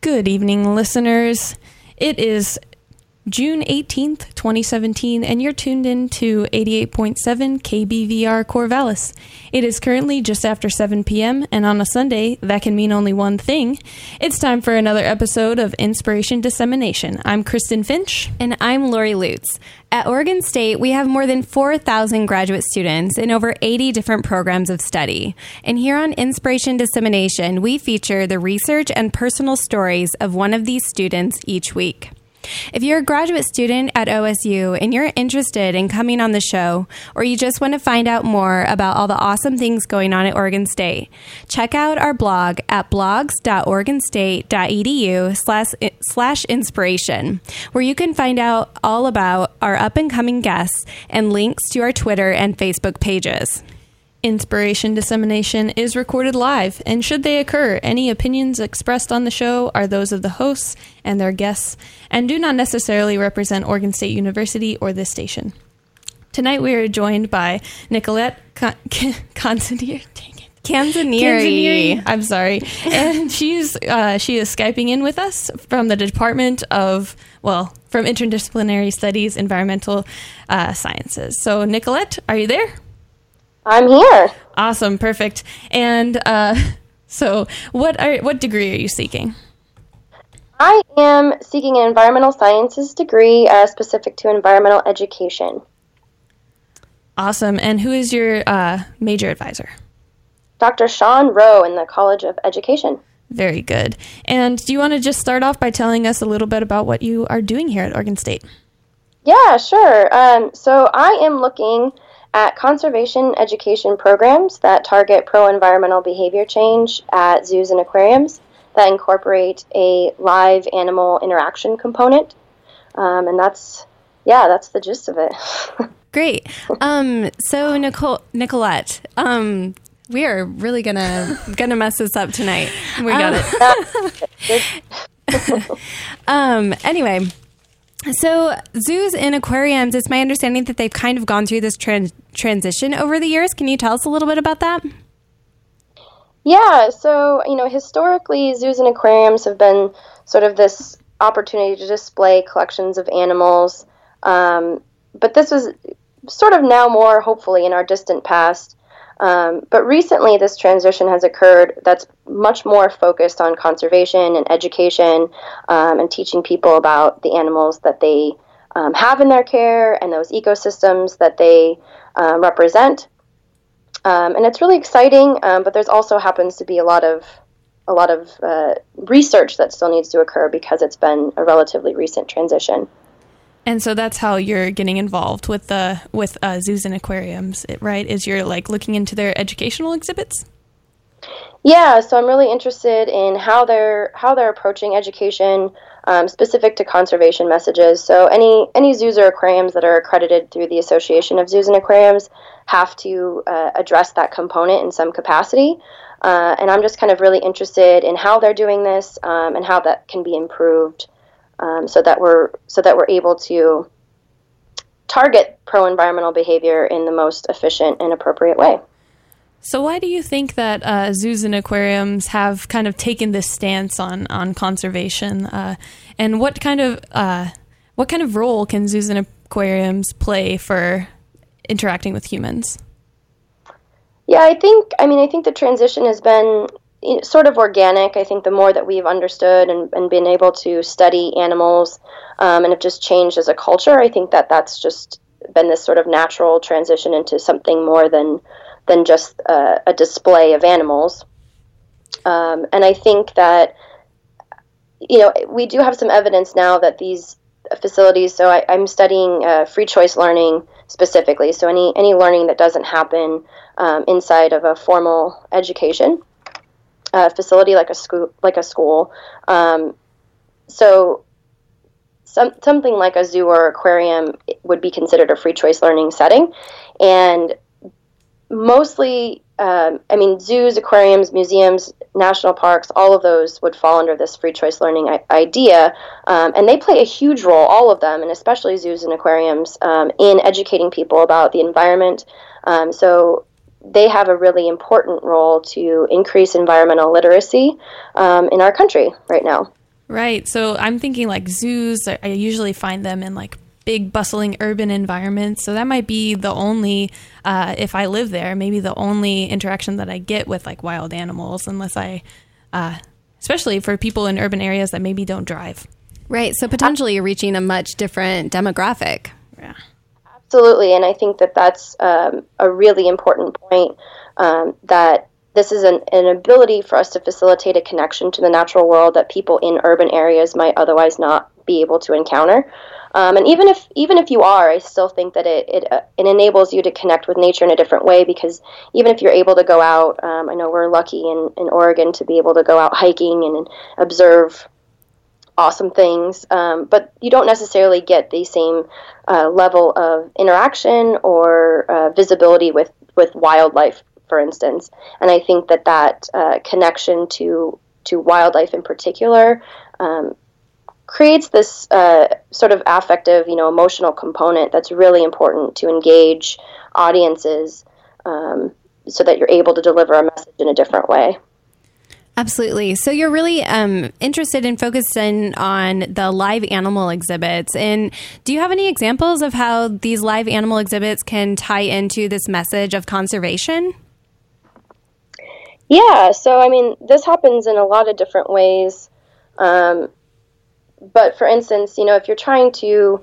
Good evening, listeners. It is June 18th, 2017, and you're tuned in to 88.7 KBVR Corvallis. It is currently just after 7 p.m., and on a Sunday, that can mean only one thing. It's time for another episode of Inspiration Dissemination. I'm Kristen Finch. And I'm Lori Lutz. At Oregon State, we have more than 4,000 graduate students in over 80 different programs of study. And here on Inspiration Dissemination, we feature the research and personal stories of one of these students each week. If you're a graduate student at OSU and you're interested in coming on the show, or you just want to find out more about all the awesome things going on at Oregon State, check out our blog at blogs.oregonstate.edu slash, slash inspiration, where you can find out all about our up and coming guests and links to our Twitter and Facebook pages. Inspiration dissemination is recorded live, and should they occur, any opinions expressed on the show are those of the hosts and their guests, and do not necessarily represent Oregon State University or this station. Tonight we are joined by Nicolette Con-. Canzanieri. I'm sorry, and she's uh, she is skyping in with us from the Department of well, from Interdisciplinary Studies, Environmental uh, Sciences. So, Nicolette, are you there? I'm here. Awesome, perfect. And uh, so, what are what degree are you seeking? I am seeking an environmental sciences degree uh, specific to environmental education. Awesome. And who is your uh, major advisor? Dr. Shawn Rowe in the College of Education. Very good. And do you want to just start off by telling us a little bit about what you are doing here at Oregon State? Yeah, sure. Um, so I am looking at conservation education programs that target pro environmental behavior change at zoos and aquariums that incorporate a live animal interaction component. Um, and that's, yeah, that's the gist of it. Great. Um, so, Nicole, Nicolette, um, we are really gonna gonna mess this up tonight. We got it. um, anyway, so zoos and aquariums. It's my understanding that they've kind of gone through this trans- transition over the years. Can you tell us a little bit about that? Yeah. So you know, historically, zoos and aquariums have been sort of this opportunity to display collections of animals. Um, but this was sort of now more hopefully in our distant past. Um, but recently, this transition has occurred that's much more focused on conservation and education um, and teaching people about the animals that they um, have in their care and those ecosystems that they uh, represent. Um, and it's really exciting, um, but there's also happens to be a lot of a lot of uh, research that still needs to occur because it's been a relatively recent transition. And so that's how you're getting involved with the with uh, zoos and aquariums, right? Is you're like looking into their educational exhibits? Yeah, so I'm really interested in how they're how they're approaching education um, specific to conservation messages. So any any zoos or aquariums that are accredited through the Association of Zoos and Aquariums have to uh, address that component in some capacity. Uh, and I'm just kind of really interested in how they're doing this um, and how that can be improved um, so that we're so that we're able to target pro environmental behavior in the most efficient and appropriate way. So, why do you think that uh, zoos and aquariums have kind of taken this stance on on conservation? Uh, and what kind of uh, what kind of role can zoos and aquariums play for interacting with humans? Yeah, I think. I mean, I think the transition has been sort of organic. I think the more that we've understood and, and been able to study animals um, and have just changed as a culture, I think that that's just been this sort of natural transition into something more than than just uh, a display of animals. Um, and I think that you know we do have some evidence now that these facilities. So I, am studying uh, free choice learning specifically. So any any learning that doesn't happen um, inside of a formal education uh, facility like a school like a school. Um, so some, something like a zoo or aquarium would be considered a free choice learning setting. And mostly um, i mean zoos aquariums museums national parks all of those would fall under this free choice learning I- idea. Um, and they play a huge role all of them and especially zoos and aquariums um, in educating people about the environment. Um, so they have a really important role to increase environmental literacy um, in our country right now. Right. So I'm thinking like zoos. I usually find them in like big bustling urban environments. So that might be the only, uh, if I live there, maybe the only interaction that I get with like wild animals, unless I, uh, especially for people in urban areas that maybe don't drive. Right. So potentially you're reaching a much different demographic. Yeah. Absolutely. And I think that that's um, a really important point um, that this is an, an ability for us to facilitate a connection to the natural world that people in urban areas might otherwise not be able to encounter. Um, and even if even if you are, I still think that it it, uh, it enables you to connect with nature in a different way because even if you're able to go out, um, I know we're lucky in, in Oregon to be able to go out hiking and observe awesome things, um, but you don't necessarily get the same uh, level of interaction or uh, visibility with with wildlife, for instance. And I think that that uh, connection to to wildlife in particular um, creates this uh, sort of affective, you know, emotional component that's really important to engage audiences um, so that you're able to deliver a message in a different way. Absolutely. So you're really um, interested in focusing on the live animal exhibits. And do you have any examples of how these live animal exhibits can tie into this message of conservation? Yeah. So, I mean, this happens in a lot of different ways. Um, but for instance, you know, if you're trying to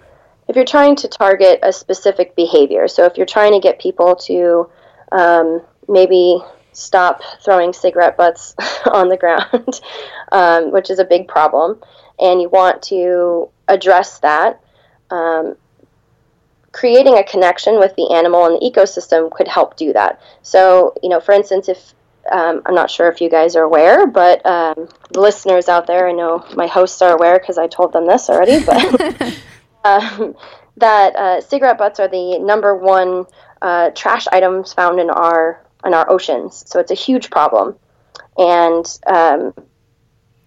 if you're trying to target a specific behavior, so if you're trying to get people to um, maybe stop throwing cigarette butts on the ground, um, which is a big problem, and you want to address that, um, creating a connection with the animal and the ecosystem could help do that. So, you know, for instance, if um, I'm not sure if you guys are aware, but um, listeners out there, I know my hosts are aware because I told them this already, but um, that uh, cigarette butts are the number one uh, trash items found in our in our oceans. So it's a huge problem, and um,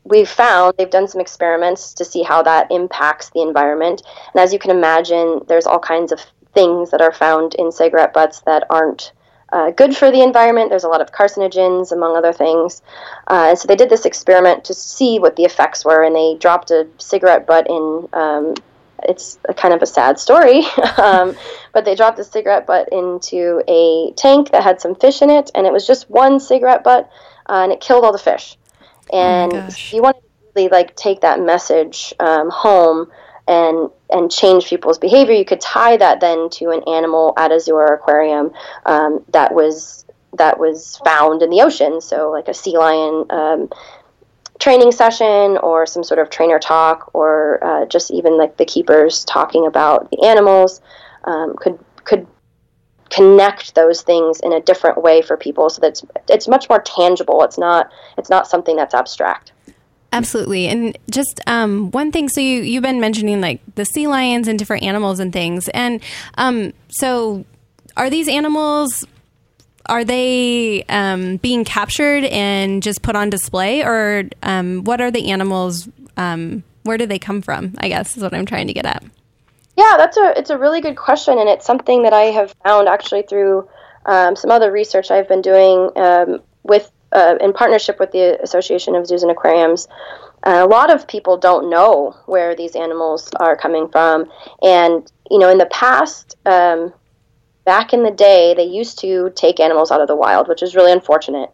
we've found they've done some experiments to see how that impacts the environment. And as you can imagine, there's all kinds of things that are found in cigarette butts that aren't uh, good for the environment. There's a lot of carcinogens, among other things. Uh, and so they did this experiment to see what the effects were, and they dropped a cigarette butt in. Um, it's a kind of a sad story, um, but they dropped a cigarette butt into a tank that had some fish in it, and it was just one cigarette butt, uh, and it killed all the fish. Oh and oh you want to really like take that message um, home and and change people's behavior. You could tie that then to an animal at a zoo or aquarium um, that was that was found in the ocean. So like a sea lion um, training session or some sort of trainer talk or uh, just even like the keepers talking about the animals um, could could connect those things in a different way for people so that's it's, much more tangible it's not it's not something that's abstract Absolutely. And just um, one thing, so you, you've been mentioning like the sea lions and different animals and things. And um, so are these animals, are they um, being captured and just put on display? Or um, what are the animals, um, where do they come from? I guess is what I'm trying to get at. Yeah, that's a, it's a really good question. And it's something that I have found actually through um, some other research I've been doing with uh, in partnership with the Association of Zoos and Aquariums, uh, a lot of people don't know where these animals are coming from. And, you know, in the past, um, back in the day, they used to take animals out of the wild, which is really unfortunate.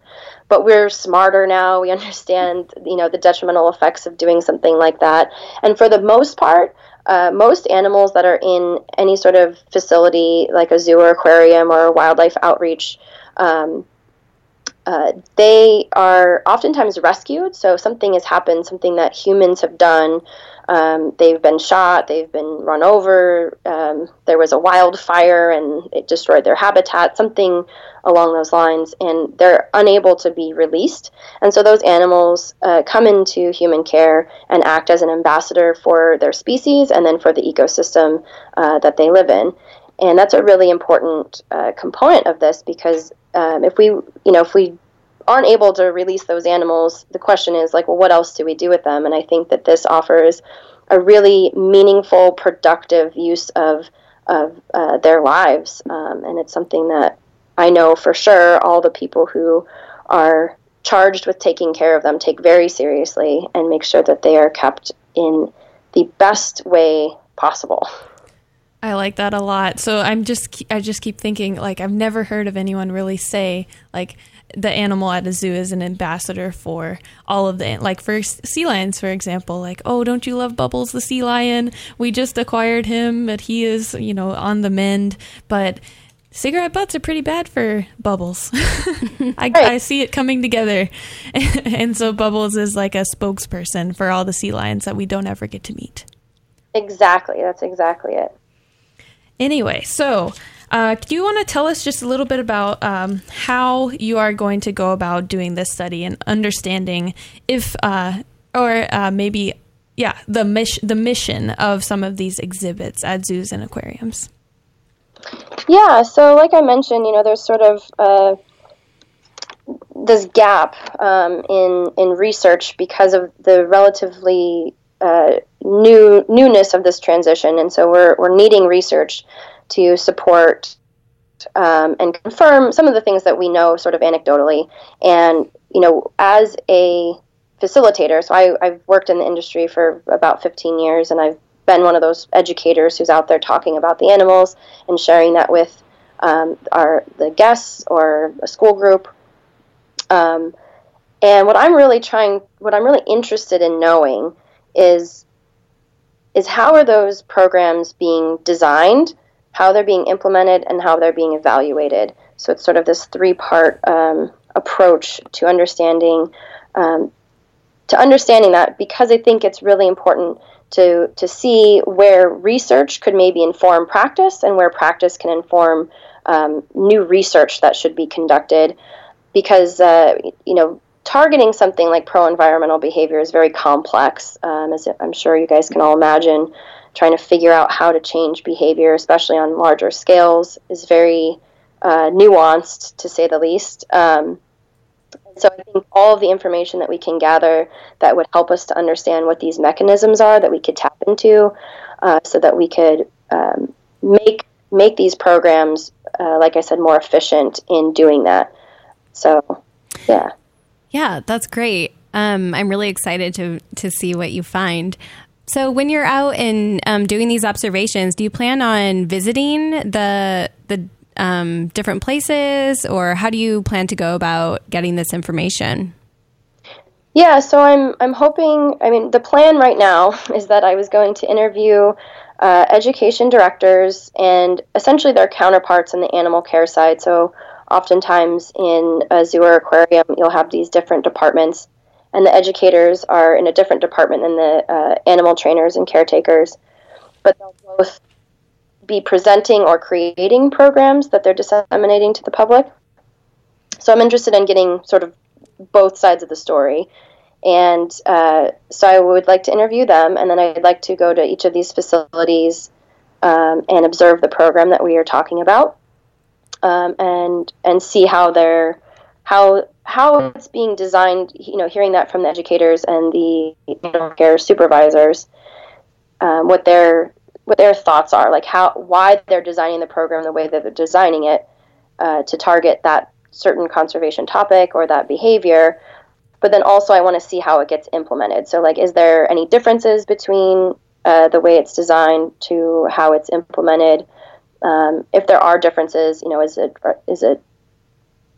But we're smarter now. We understand, you know, the detrimental effects of doing something like that. And for the most part, uh, most animals that are in any sort of facility, like a zoo or aquarium or a wildlife outreach, um, uh, they are oftentimes rescued. So something has happened, something that humans have done. Um, they've been shot, they've been run over, um, there was a wildfire and it destroyed their habitat, something along those lines, and they're unable to be released. And so those animals uh, come into human care and act as an ambassador for their species and then for the ecosystem uh, that they live in. And that's a really important uh, component of this because um, if we, you know, if we aren't able to release those animals, the question is like, well, what else do we do with them? And I think that this offers a really meaningful, productive use of of uh, their lives, um, and it's something that I know for sure all the people who are charged with taking care of them take very seriously and make sure that they are kept in the best way possible. I like that a lot. So I'm just I just keep thinking like I've never heard of anyone really say like the animal at a zoo is an ambassador for all of the like for sea lions for example like oh don't you love bubbles the sea lion? We just acquired him but he is you know on the mend. But cigarette butts are pretty bad for bubbles. I, right. I, see it coming together. And so bubbles is like a spokesperson for all the sea lions that we don't ever get to meet. Exactly. That's exactly it anyway so uh, do you want to tell us just a little bit about um, how you are going to go about doing this study and understanding if, uh, or uh, maybe, yeah, the mission the mission of some of these exhibits at zoos and aquariums? Yeah, so like I mentioned, you know, there's sort of uh, this gap um, in in research because of the relatively uh, new newness of this transition, and so we're we're needing research to support um, and confirm some of the things that we know sort of anecdotally. And, you know, as a facilitator, so I, I've worked in the industry for about 15 years and I've been one of those educators who's out there talking about the animals and sharing that with um, our the guests or a school group. Um, and what I'm really trying, what I'm really interested in knowing is is how are those programs being designed how they're being implemented, and how they're being evaluated. So it's sort of this three part um, approach to understanding. Um, to understanding that because I think it's really important to to see where research could maybe inform practice and where practice can inform um, new research that should be conducted because uh, you know targeting something like pro environmental behavior is very complex um, as I'm sure you guys can all imagine trying to figure out how to change behavior, especially on larger scales, is very uh, nuanced to say the least. Um, so I think all of the information that we can gather that would help us to understand what these mechanisms are that we could tap into, uh, so that we could um, make make these programs, uh, like I said, more efficient in doing that. So, yeah. Yeah, that's great. Um, I'm really excited to to see what you find. So, when you're out and um, doing these observations, do you plan on visiting the the um, different places, or how do you plan to go about getting this information? Yeah, so I'm I'm hoping. I mean, the plan right now is that I was going to interview uh, education directors and essentially their counterparts in the animal care side. So, oftentimes in a zoo or aquarium, you'll have these different departments and the educators are in a different department than the uh, animal trainers and caretakers. But they'll both be presenting or creating programs that they're disseminating to the public. So I'm interested in getting sort of both sides of the story. And uh, so I would like to interview them, and then I'd like to go to each of these facilities um, and observe the program that we are talking about, um, and and see how they're how how it's being designed, you know, hearing that from the educators and the care supervisors, um, what their what their thoughts are, like how why they're designing the program the way that they're designing it uh, to target that certain conservation topic or that behavior. But then also, I want to see how it gets implemented. So, like, is there any differences between uh, the way it's designed to how it's implemented? Um, if there are differences, you know, is it is it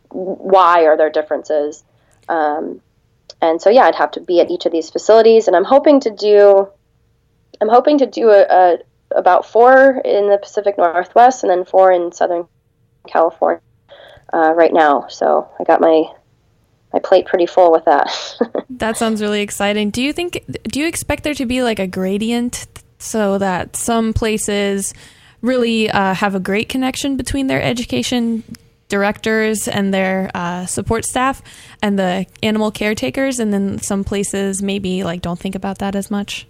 why are there differences? Um, and so yeah, I'd have to be at each of these facilities, and I'm hoping to do, I'm hoping to do a, a about four in the Pacific Northwest, and then four in Southern California uh, right now. So I got my my plate pretty full with that. that sounds really exciting. Do you think? Do you expect there to be like a gradient so that some places really uh, have a great connection between their education directors and their uh, support staff and the animal caretakers and then some places maybe like don't think about that as much.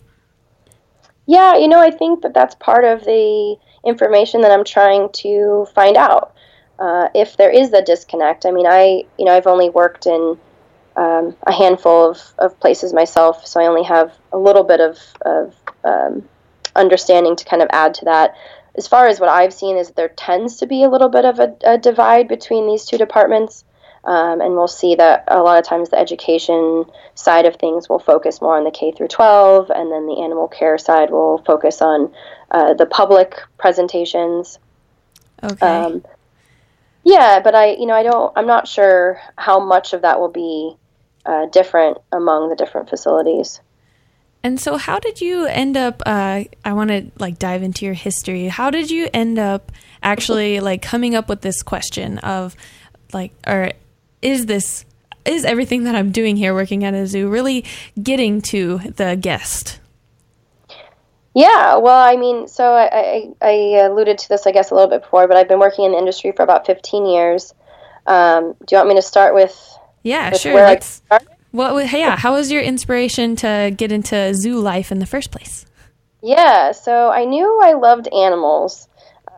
Yeah you know i think that that's part of the information that i'm trying to find out uh, if there is a disconnect. I mean i you know i've only worked in um, a handful of, of places myself so i only have a little bit of, of um, understanding to kind of add to that as far as what I've seen is there tends to be a little bit of a, a divide between these two departments. Um, and we'll see that a lot of times the education side of things will focus more on the K through 12, and then the animal care side will focus on uh, the public presentations. Okay. Um, yeah, but I, you know, I don't, I'm not sure how much of that will be uh, different among the different facilities. And so, how did you end up? Uh, I want to like dive into your history. How did you end up actually like coming up with this question of like, or is this is everything that I'm doing here, working at a zoo, really getting to the guest? Yeah, well, I mean, so I, I, I, alluded to this, I guess, a little bit before, but I've been working in the industry for about 15 years. Um, do you want me to start with? Yeah, with sure. Let's. What? Yeah. How was your inspiration to get into zoo life in the first place? Yeah. So I knew I loved animals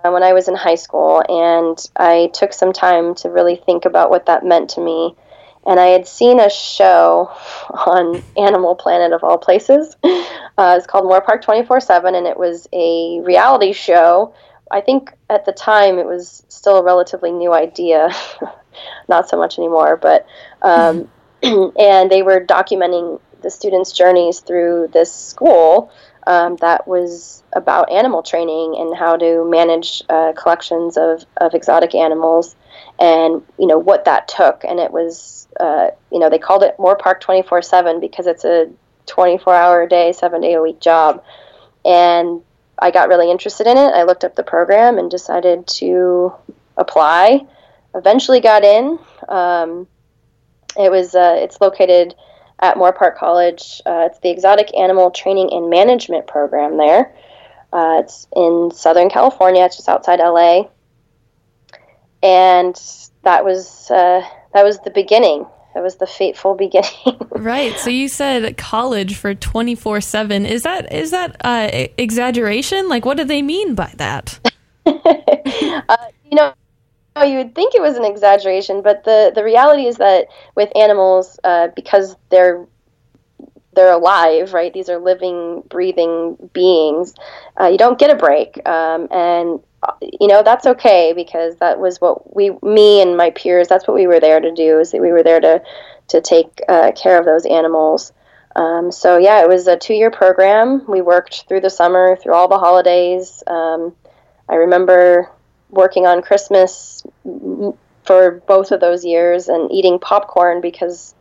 uh, when I was in high school, and I took some time to really think about what that meant to me and I had seen a show on Animal Planet of all places. Uh, it's called Moorpark 24 7, and it was a reality show. I think at the time it was still a relatively new idea, not so much anymore, but um, and they were documenting the students' journeys through this school um, that was about animal training and how to manage uh, collections of, of exotic animals and you know what that took. And it was uh, you know they called it Moorpark 24/7 because it's a 24 hour a day 7 day a week job. And I got really interested in it. I looked up the program and decided to apply. Eventually got in um, it was uh, it's located at Moorpark College uh, it's the exotic animal training and management program there uh, it's in Southern California it's just outside LA and that was uh, that was the beginning. That was the fateful beginning. right. So you said college for twenty four seven. Is that is that uh, exaggeration? Like, what do they mean by that? uh, you know, you would think it was an exaggeration, but the the reality is that with animals, uh, because they're they're alive, right? These are living, breathing beings. Uh, you don't get a break, um, and you know that's okay because that was what we me and my peers that's what we were there to do is that we were there to to take uh, care of those animals um, so yeah it was a two year program we worked through the summer through all the holidays um, i remember working on christmas for both of those years and eating popcorn because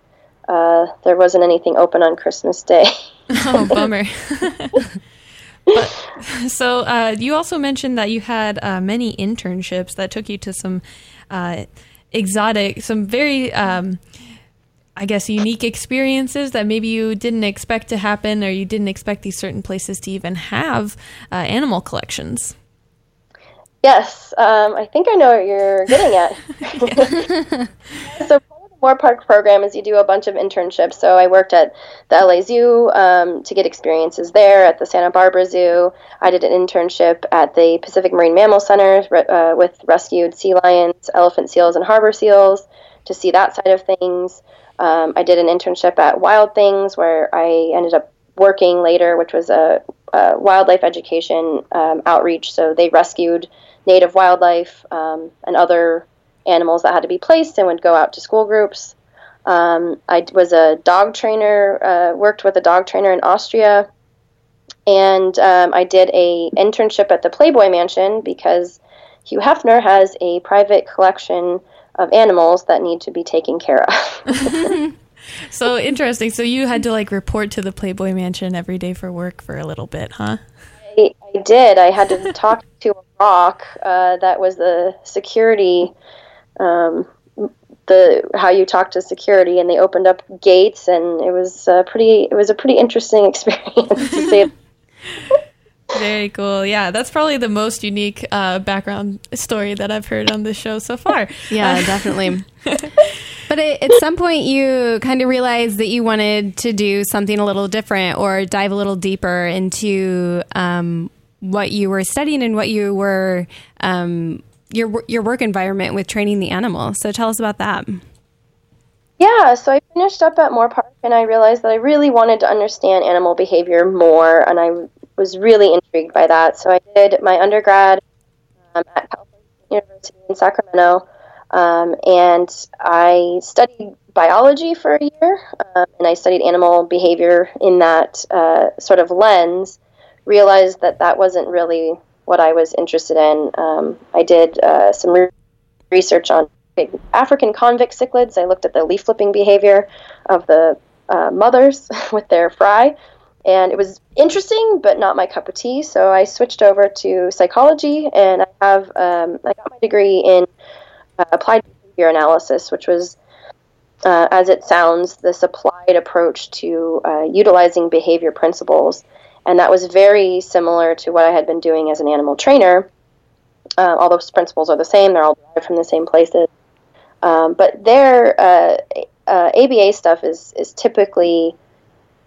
uh, there wasn't anything open on christmas day oh bummer but, so uh, you also mentioned that you had uh, many internships that took you to some uh, exotic, some very, um, I guess, unique experiences that maybe you didn't expect to happen, or you didn't expect these certain places to even have uh, animal collections. Yes, um, I think I know what you're getting at. so Moorpark program is you do a bunch of internships. So I worked at the LA Zoo um, to get experiences there, at the Santa Barbara Zoo. I did an internship at the Pacific Marine Mammal Center uh, with rescued sea lions, elephant seals, and harbor seals to see that side of things. Um, I did an internship at Wild Things where I ended up working later, which was a, a wildlife education um, outreach. So they rescued native wildlife um, and other animals that had to be placed and would go out to school groups. Um, I was a dog trainer, uh, worked with a dog trainer in Austria, and um, I did a internship at the Playboy Mansion because Hugh Hefner has a private collection of animals that need to be taken care of. so interesting. So you had to like report to the Playboy Mansion every day for work for a little bit, huh? I, I did. I had to talk to a rock uh, that was the security um, the how you talk to security, and they opened up gates, and it was uh, pretty. It was a pretty interesting experience to say. Very cool. Yeah, that's probably the most unique uh, background story that I've heard on this show so far. yeah, uh, definitely. but at some point, you kind of realized that you wanted to do something a little different or dive a little deeper into um, what you were studying and what you were um, your your work environment with training the animal. So tell us about that. Yeah, so I finished up at Moorpark and I realized that I really wanted to understand animal behavior more, and I was really intrigued by that. So I did my undergrad um, at California University in Sacramento, Um, and I studied biology for a year, um, and I studied animal behavior in that uh, sort of lens. Realized that that wasn't really what I was interested in. Um, I did uh, some re- research on African convict cichlids. I looked at the leaf flipping behavior of the uh, mothers with their fry, and it was interesting, but not my cup of tea. So I switched over to psychology, and I have um, I got my degree in uh, applied behavior analysis, which was, uh, as it sounds, this applied approach to uh, utilizing behavior principles, and that was very similar to what I had been doing as an animal trainer. Uh, all those principles are the same; they're all derived from the same places. Um, but their ABA uh, stuff is is typically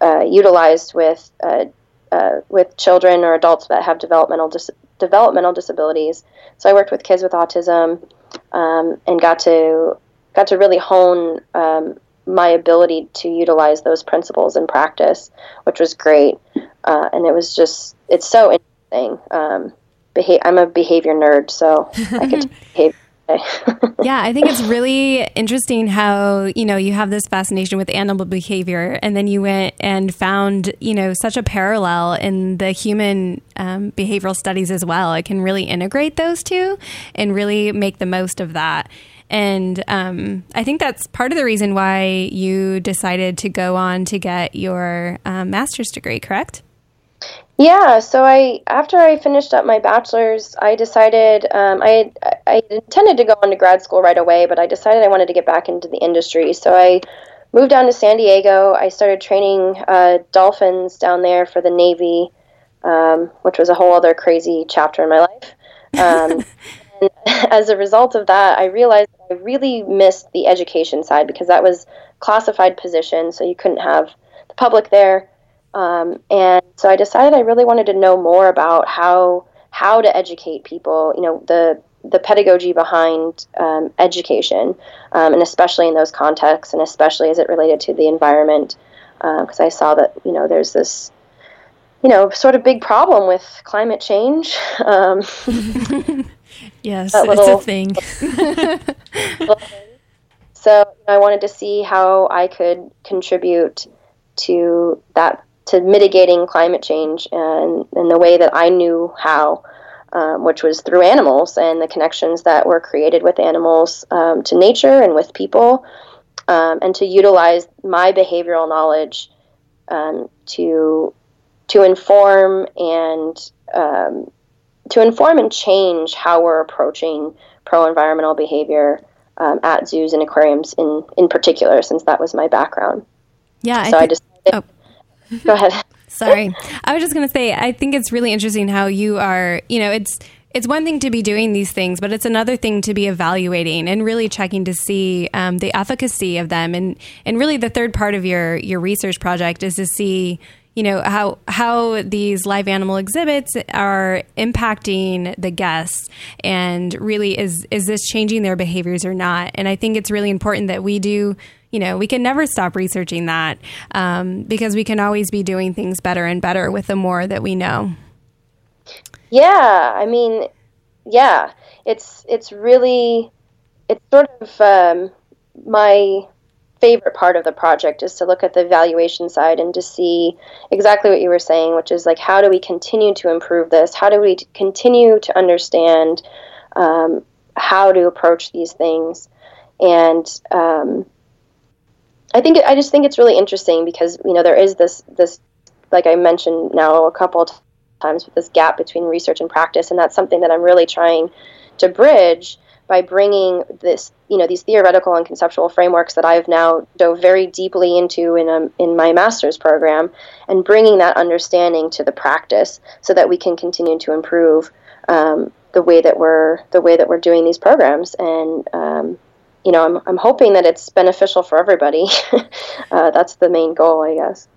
uh, utilized with uh, uh, with children or adults that have developmental dis- developmental disabilities. So I worked with kids with autism um, and got to got to really hone um, my ability to utilize those principles in practice, which was great. Uh, and it was just it's so interesting. Um, beha- I'm a behavior nerd, so I to behave yeah, I think it's really interesting how, you know, you have this fascination with animal behavior and then you went and found, you know, such a parallel in the human um, behavioral studies as well. It can really integrate those two and really make the most of that. And um, I think that's part of the reason why you decided to go on to get your um, master's degree, correct? Yeah, so I after I finished up my bachelor's, I decided um, I I intended to go on to grad school right away, but I decided I wanted to get back into the industry. So I moved down to San Diego. I started training uh, dolphins down there for the Navy, um, which was a whole other crazy chapter in my life. Um, as a result of that, I realized I really missed the education side because that was classified position, so you couldn't have the public there. Um, and so I decided I really wanted to know more about how how to educate people. You know, the the pedagogy behind um, education, um, and especially in those contexts, and especially as it related to the environment, because uh, I saw that you know there's this you know sort of big problem with climate change. Yes, little, it's a thing. so I wanted to see how I could contribute to that to mitigating climate change and in the way that I knew how, um, which was through animals and the connections that were created with animals um, to nature and with people, um, and to utilize my behavioral knowledge um, to to inform and um, to inform and change how we're approaching pro environmental behavior um, at zoos and aquariums in in particular, since that was my background. Yeah, so I, th- I just. Oh Go ahead. Sorry. I was just going to say, I think it's really interesting how you are, you know, it's, it's one thing to be doing these things, but it's another thing to be evaluating and really checking to see um, the efficacy of them. And, and really the third part of your, your research project is to see, you know, how, how these live animal exhibits are impacting the guests and really is, is this changing their behaviors or not? And I think it's really important that we do you know, we can never stop researching that um, because we can always be doing things better and better with the more that we know. Yeah, I mean, yeah, it's it's really it's sort of um, my favorite part of the project is to look at the evaluation side and to see exactly what you were saying, which is like how do we continue to improve this? How do we continue to understand um, how to approach these things? And um, I think I just think it's really interesting because you know there is this this like I mentioned now a couple times with this gap between research and practice, and that's something that I'm really trying to bridge by bringing this you know these theoretical and conceptual frameworks that I've now dove very deeply into in a, in my master's program, and bringing that understanding to the practice so that we can continue to improve um, the way that we're the way that we're doing these programs and um, you know, I'm, I'm hoping that it's beneficial for everybody. uh, that's the main goal, I guess.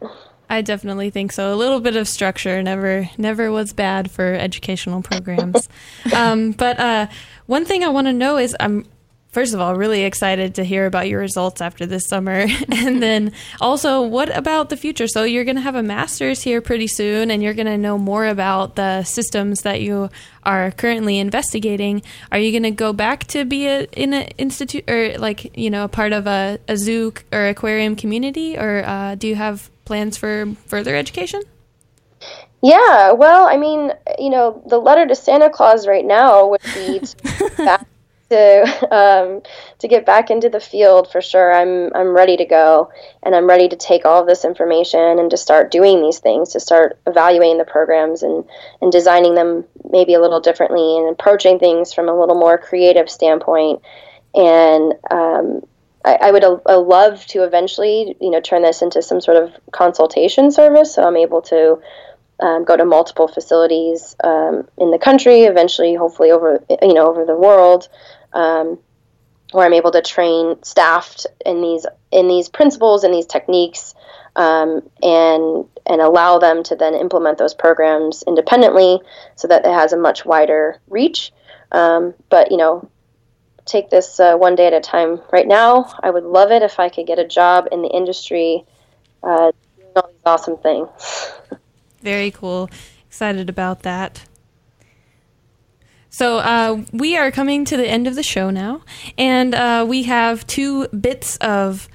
I definitely think so. A little bit of structure never never was bad for educational programs. um, but uh, one thing I want to know is, I'm first of all, really excited to hear about your results after this summer. and then also, what about the future? So, you're going to have a master's here pretty soon, and you're going to know more about the systems that you are currently investigating. Are you going to go back to be a, in an institute or, like, you know, a part of a, a zoo or aquarium community, or uh, do you have plans for further education? Yeah, well, I mean, you know, the letter to Santa Claus right now would be to to um, to get back into the field for sure. I'm I'm ready to go, and I'm ready to take all of this information and to start doing these things, to start evaluating the programs and and designing them maybe a little differently and approaching things from a little more creative standpoint. And um, I, I, would uh, love to eventually, you know, turn this into some sort of consultation service, so I'm able to um, go to multiple facilities um, in the country, eventually, hopefully over you know over the world, um, where I'm able to train staff in these in these principles and these techniques, um, and and allow them to then implement those programs independently, so that it has a much wider reach. Um, but you know, take this uh, one day at a time. Right now, I would love it if I could get a job in the industry, uh, doing all these awesome things. Very cool. Excited about that. So uh, we are coming to the end of the show now, and uh, we have two bits of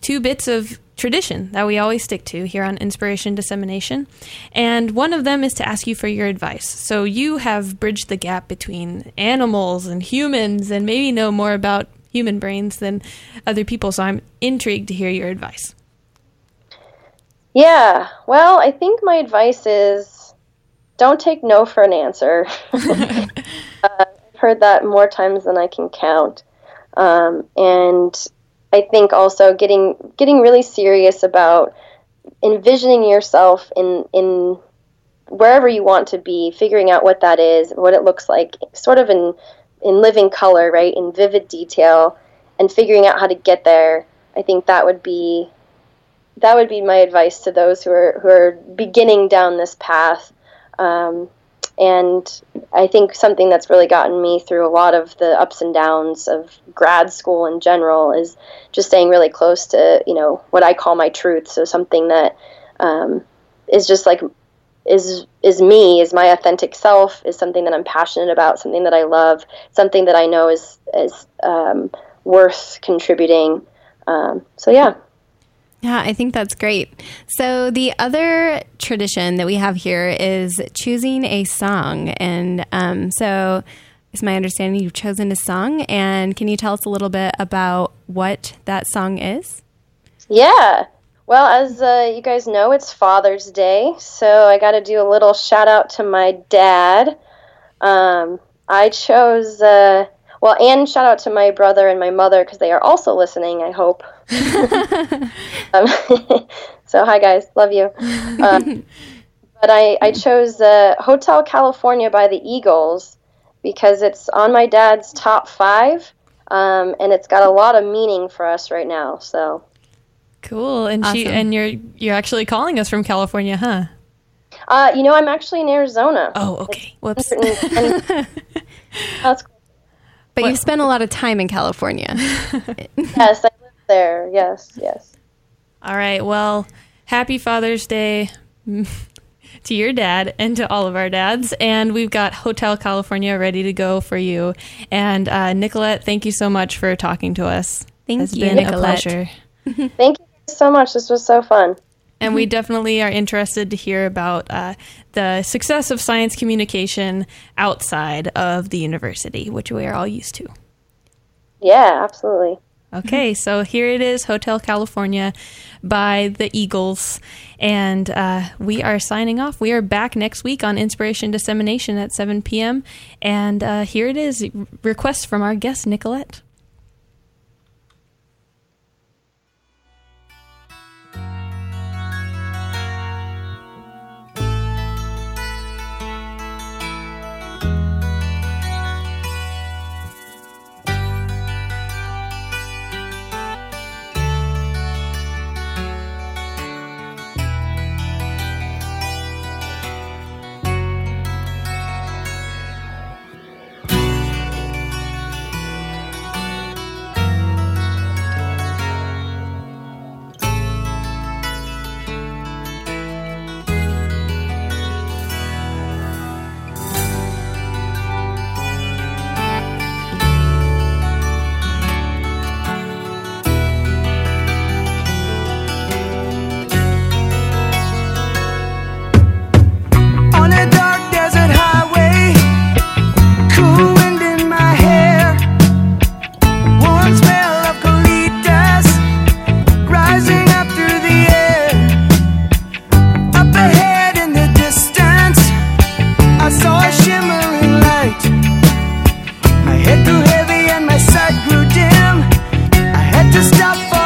two bits of tradition that we always stick to here on Inspiration Dissemination. And one of them is to ask you for your advice. So you have bridged the gap between animals and humans, and maybe know more about human brains than other people. So I'm intrigued to hear your advice. Yeah, well, I think my advice is don't take no for an answer. uh, I've heard that more times than I can count. Um, and I think also getting getting really serious about envisioning yourself in in wherever you want to be, figuring out what that is, what it looks like, sort of in in living color, right, in vivid detail, and figuring out how to get there. I think that would be that would be my advice to those who are who are beginning down this path. Um, and I think something that's really gotten me through a lot of the ups and downs of grad school in general is just staying really close to you know what I call my truth. So something that um, is just like is is me, is my authentic self, is something that I'm passionate about, something that I love, something that I know is is um, worth contributing. Um, so yeah. Yeah, I think that's great. So, the other tradition that we have here is choosing a song. And um, so, it's my understanding you've chosen a song. And can you tell us a little bit about what that song is? Yeah. Well, as uh, you guys know, it's Father's Day. So, I got to do a little shout out to my dad. Um, I chose. Uh, well, and shout out to my brother and my mother because they are also listening. I hope. um, so hi guys, love you. Um, but I I chose uh, Hotel California by the Eagles because it's on my dad's top five, um, and it's got a lot of meaning for us right now. So cool, and awesome. she and you're you're actually calling us from California, huh? Uh, you know, I'm actually in Arizona. Oh, okay. Whoops. that's cool. But what? you've spent a lot of time in California. yes, I live there. Yes, yes. All right. Well, happy Father's Day to your dad and to all of our dads. And we've got Hotel California ready to go for you. And uh, Nicolette, thank you so much for talking to us. Thank it's you, It's been Nicolette. a pleasure. thank you so much. This was so fun. And we definitely are interested to hear about uh, the success of science communication outside of the university, which we are all used to. Yeah, absolutely. Okay, so here it is Hotel California by the Eagles. And uh, we are signing off. We are back next week on Inspiration Dissemination at 7 p.m. And uh, here it is request from our guest, Nicolette.